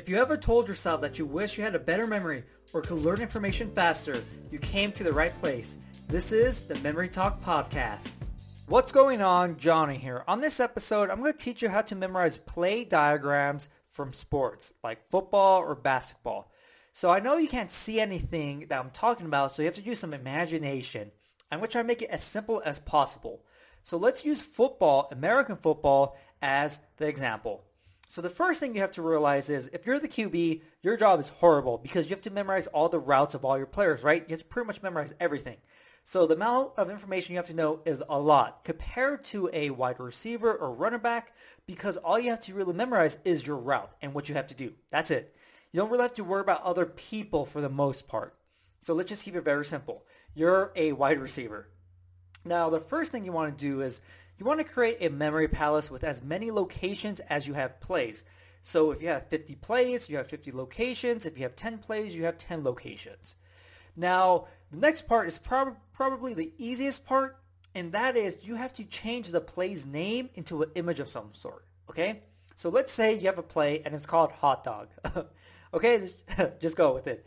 If you ever told yourself that you wish you had a better memory or could learn information faster, you came to the right place. This is the Memory Talk Podcast. What's going on? Johnny here. On this episode, I'm going to teach you how to memorize play diagrams from sports like football or basketball. So I know you can't see anything that I'm talking about, so you have to use some imagination. I'm going to try to make it as simple as possible. So let's use football, American football, as the example. So the first thing you have to realize is if you're the QB, your job is horrible because you have to memorize all the routes of all your players, right? You have to pretty much memorize everything. So the amount of information you have to know is a lot compared to a wide receiver or runner back because all you have to really memorize is your route and what you have to do. That's it. You don't really have to worry about other people for the most part. So let's just keep it very simple. You're a wide receiver. Now, the first thing you want to do is you want to create a memory palace with as many locations as you have plays. So if you have 50 plays, you have 50 locations. If you have 10 plays, you have 10 locations. Now, the next part is prob- probably the easiest part, and that is you have to change the play's name into an image of some sort. Okay? So let's say you have a play and it's called hot dog. okay? Just go with it.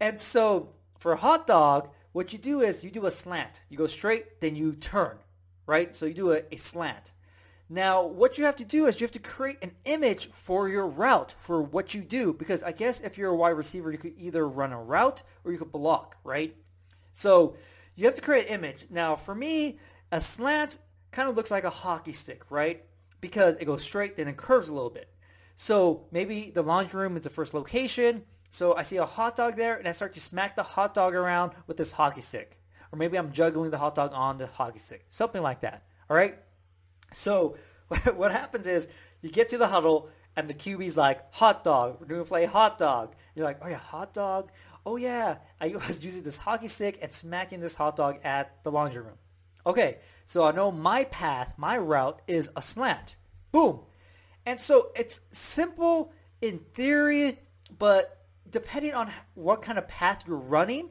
And so for hot dog, what you do is you do a slant. You go straight, then you turn right? So you do a, a slant. Now, what you have to do is you have to create an image for your route for what you do because I guess if you're a wide receiver, you could either run a route or you could block, right? So you have to create an image. Now, for me, a slant kind of looks like a hockey stick, right? Because it goes straight, then it curves a little bit. So maybe the laundry room is the first location. So I see a hot dog there, and I start to smack the hot dog around with this hockey stick or maybe I'm juggling the hot dog on the hockey stick, something like that. All right. So what happens is you get to the huddle and the QB's like, hot dog. We're to play hot dog. You're like, oh yeah, hot dog. Oh yeah, I was using this hockey stick and smacking this hot dog at the laundry room. Okay, so I know my path, my route is a slant. Boom. And so it's simple in theory, but depending on what kind of path you're running,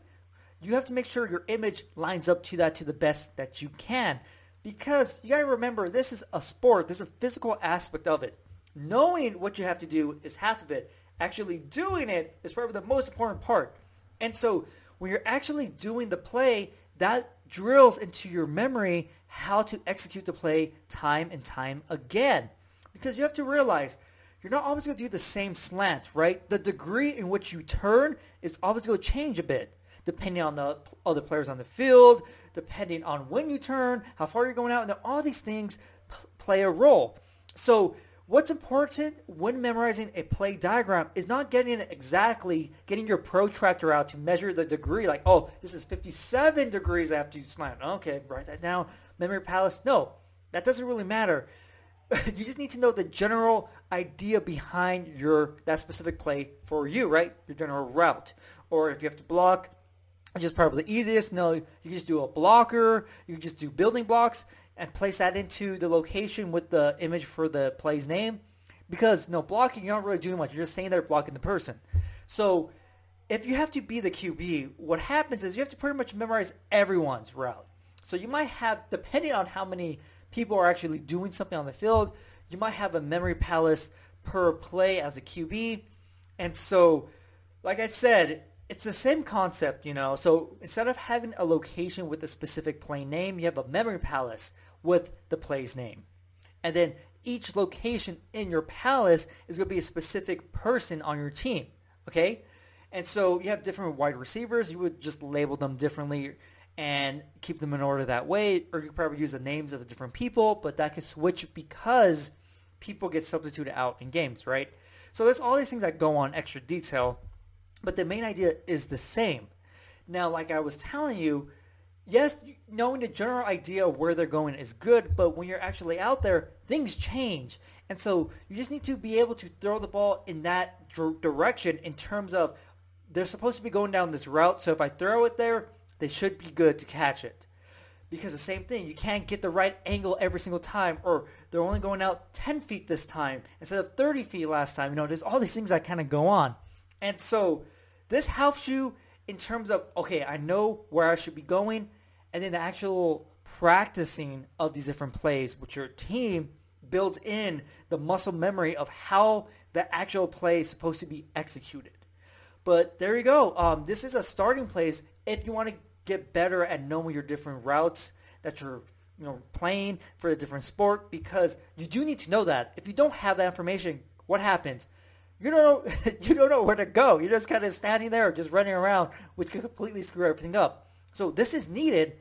you have to make sure your image lines up to that to the best that you can. Because you gotta remember, this is a sport. There's a physical aspect of it. Knowing what you have to do is half of it. Actually doing it is probably the most important part. And so when you're actually doing the play, that drills into your memory how to execute the play time and time again. Because you have to realize you're not always going to do the same slant, right? The degree in which you turn is always going to change a bit depending on the other players on the field, depending on when you turn, how far you're going out, and all these things play a role. So what's important when memorizing a play diagram is not getting it exactly, getting your protractor out to measure the degree, like, oh, this is 57 degrees have to slant. Okay, write that down. Memory palace. No, that doesn't really matter. you just need to know the general idea behind your that specific play for you, right? Your general route. Or if you have to block, which is probably the easiest. No, you just do a blocker. You just do building blocks and place that into the location with the image for the play's name. Because no blocking, you're not really doing much. You're just staying there blocking the person. So if you have to be the QB, what happens is you have to pretty much memorize everyone's route. So you might have, depending on how many people are actually doing something on the field, you might have a memory palace per play as a QB. And so, like I said, it's the same concept, you know. So instead of having a location with a specific play name, you have a memory palace with the play's name. And then each location in your palace is going to be a specific person on your team, okay? And so you have different wide receivers. You would just label them differently and keep them in order that way. Or you could probably use the names of the different people, but that can switch because people get substituted out in games, right? So there's all these things that go on extra detail but the main idea is the same. Now, like I was telling you, yes, knowing the general idea of where they're going is good, but when you're actually out there, things change. And so you just need to be able to throw the ball in that direction in terms of they're supposed to be going down this route. So if I throw it there, they should be good to catch it. Because the same thing, you can't get the right angle every single time, or they're only going out 10 feet this time instead of 30 feet last time. You know, there's all these things that kind of go on. And so this helps you in terms of, okay, I know where I should be going, and then the actual practicing of these different plays with your team builds in the muscle memory of how the actual play is supposed to be executed. But there you go. Um, this is a starting place if you want to get better at knowing your different routes that you're you know playing for a different sport because you do need to know that. If you don't have that information, what happens? You don't know you don't know where to go. You're just kind of standing there, just running around, which could completely screw everything up. So this is needed,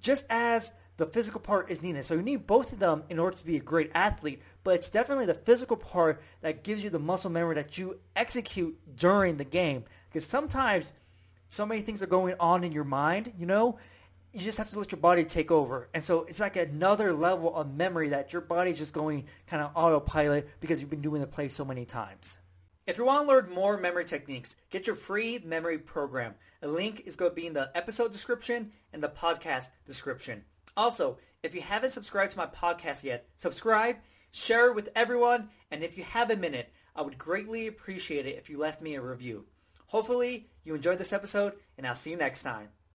just as the physical part is needed. So you need both of them in order to be a great athlete. But it's definitely the physical part that gives you the muscle memory that you execute during the game. Because sometimes so many things are going on in your mind, you know, you just have to let your body take over. And so it's like another level of memory that your body's just going kind of autopilot because you've been doing the play so many times. If you want to learn more memory techniques, get your free memory program. A link is going to be in the episode description and the podcast description. Also, if you haven't subscribed to my podcast yet, subscribe, share it with everyone, and if you have a minute, I would greatly appreciate it if you left me a review. Hopefully, you enjoyed this episode, and I'll see you next time.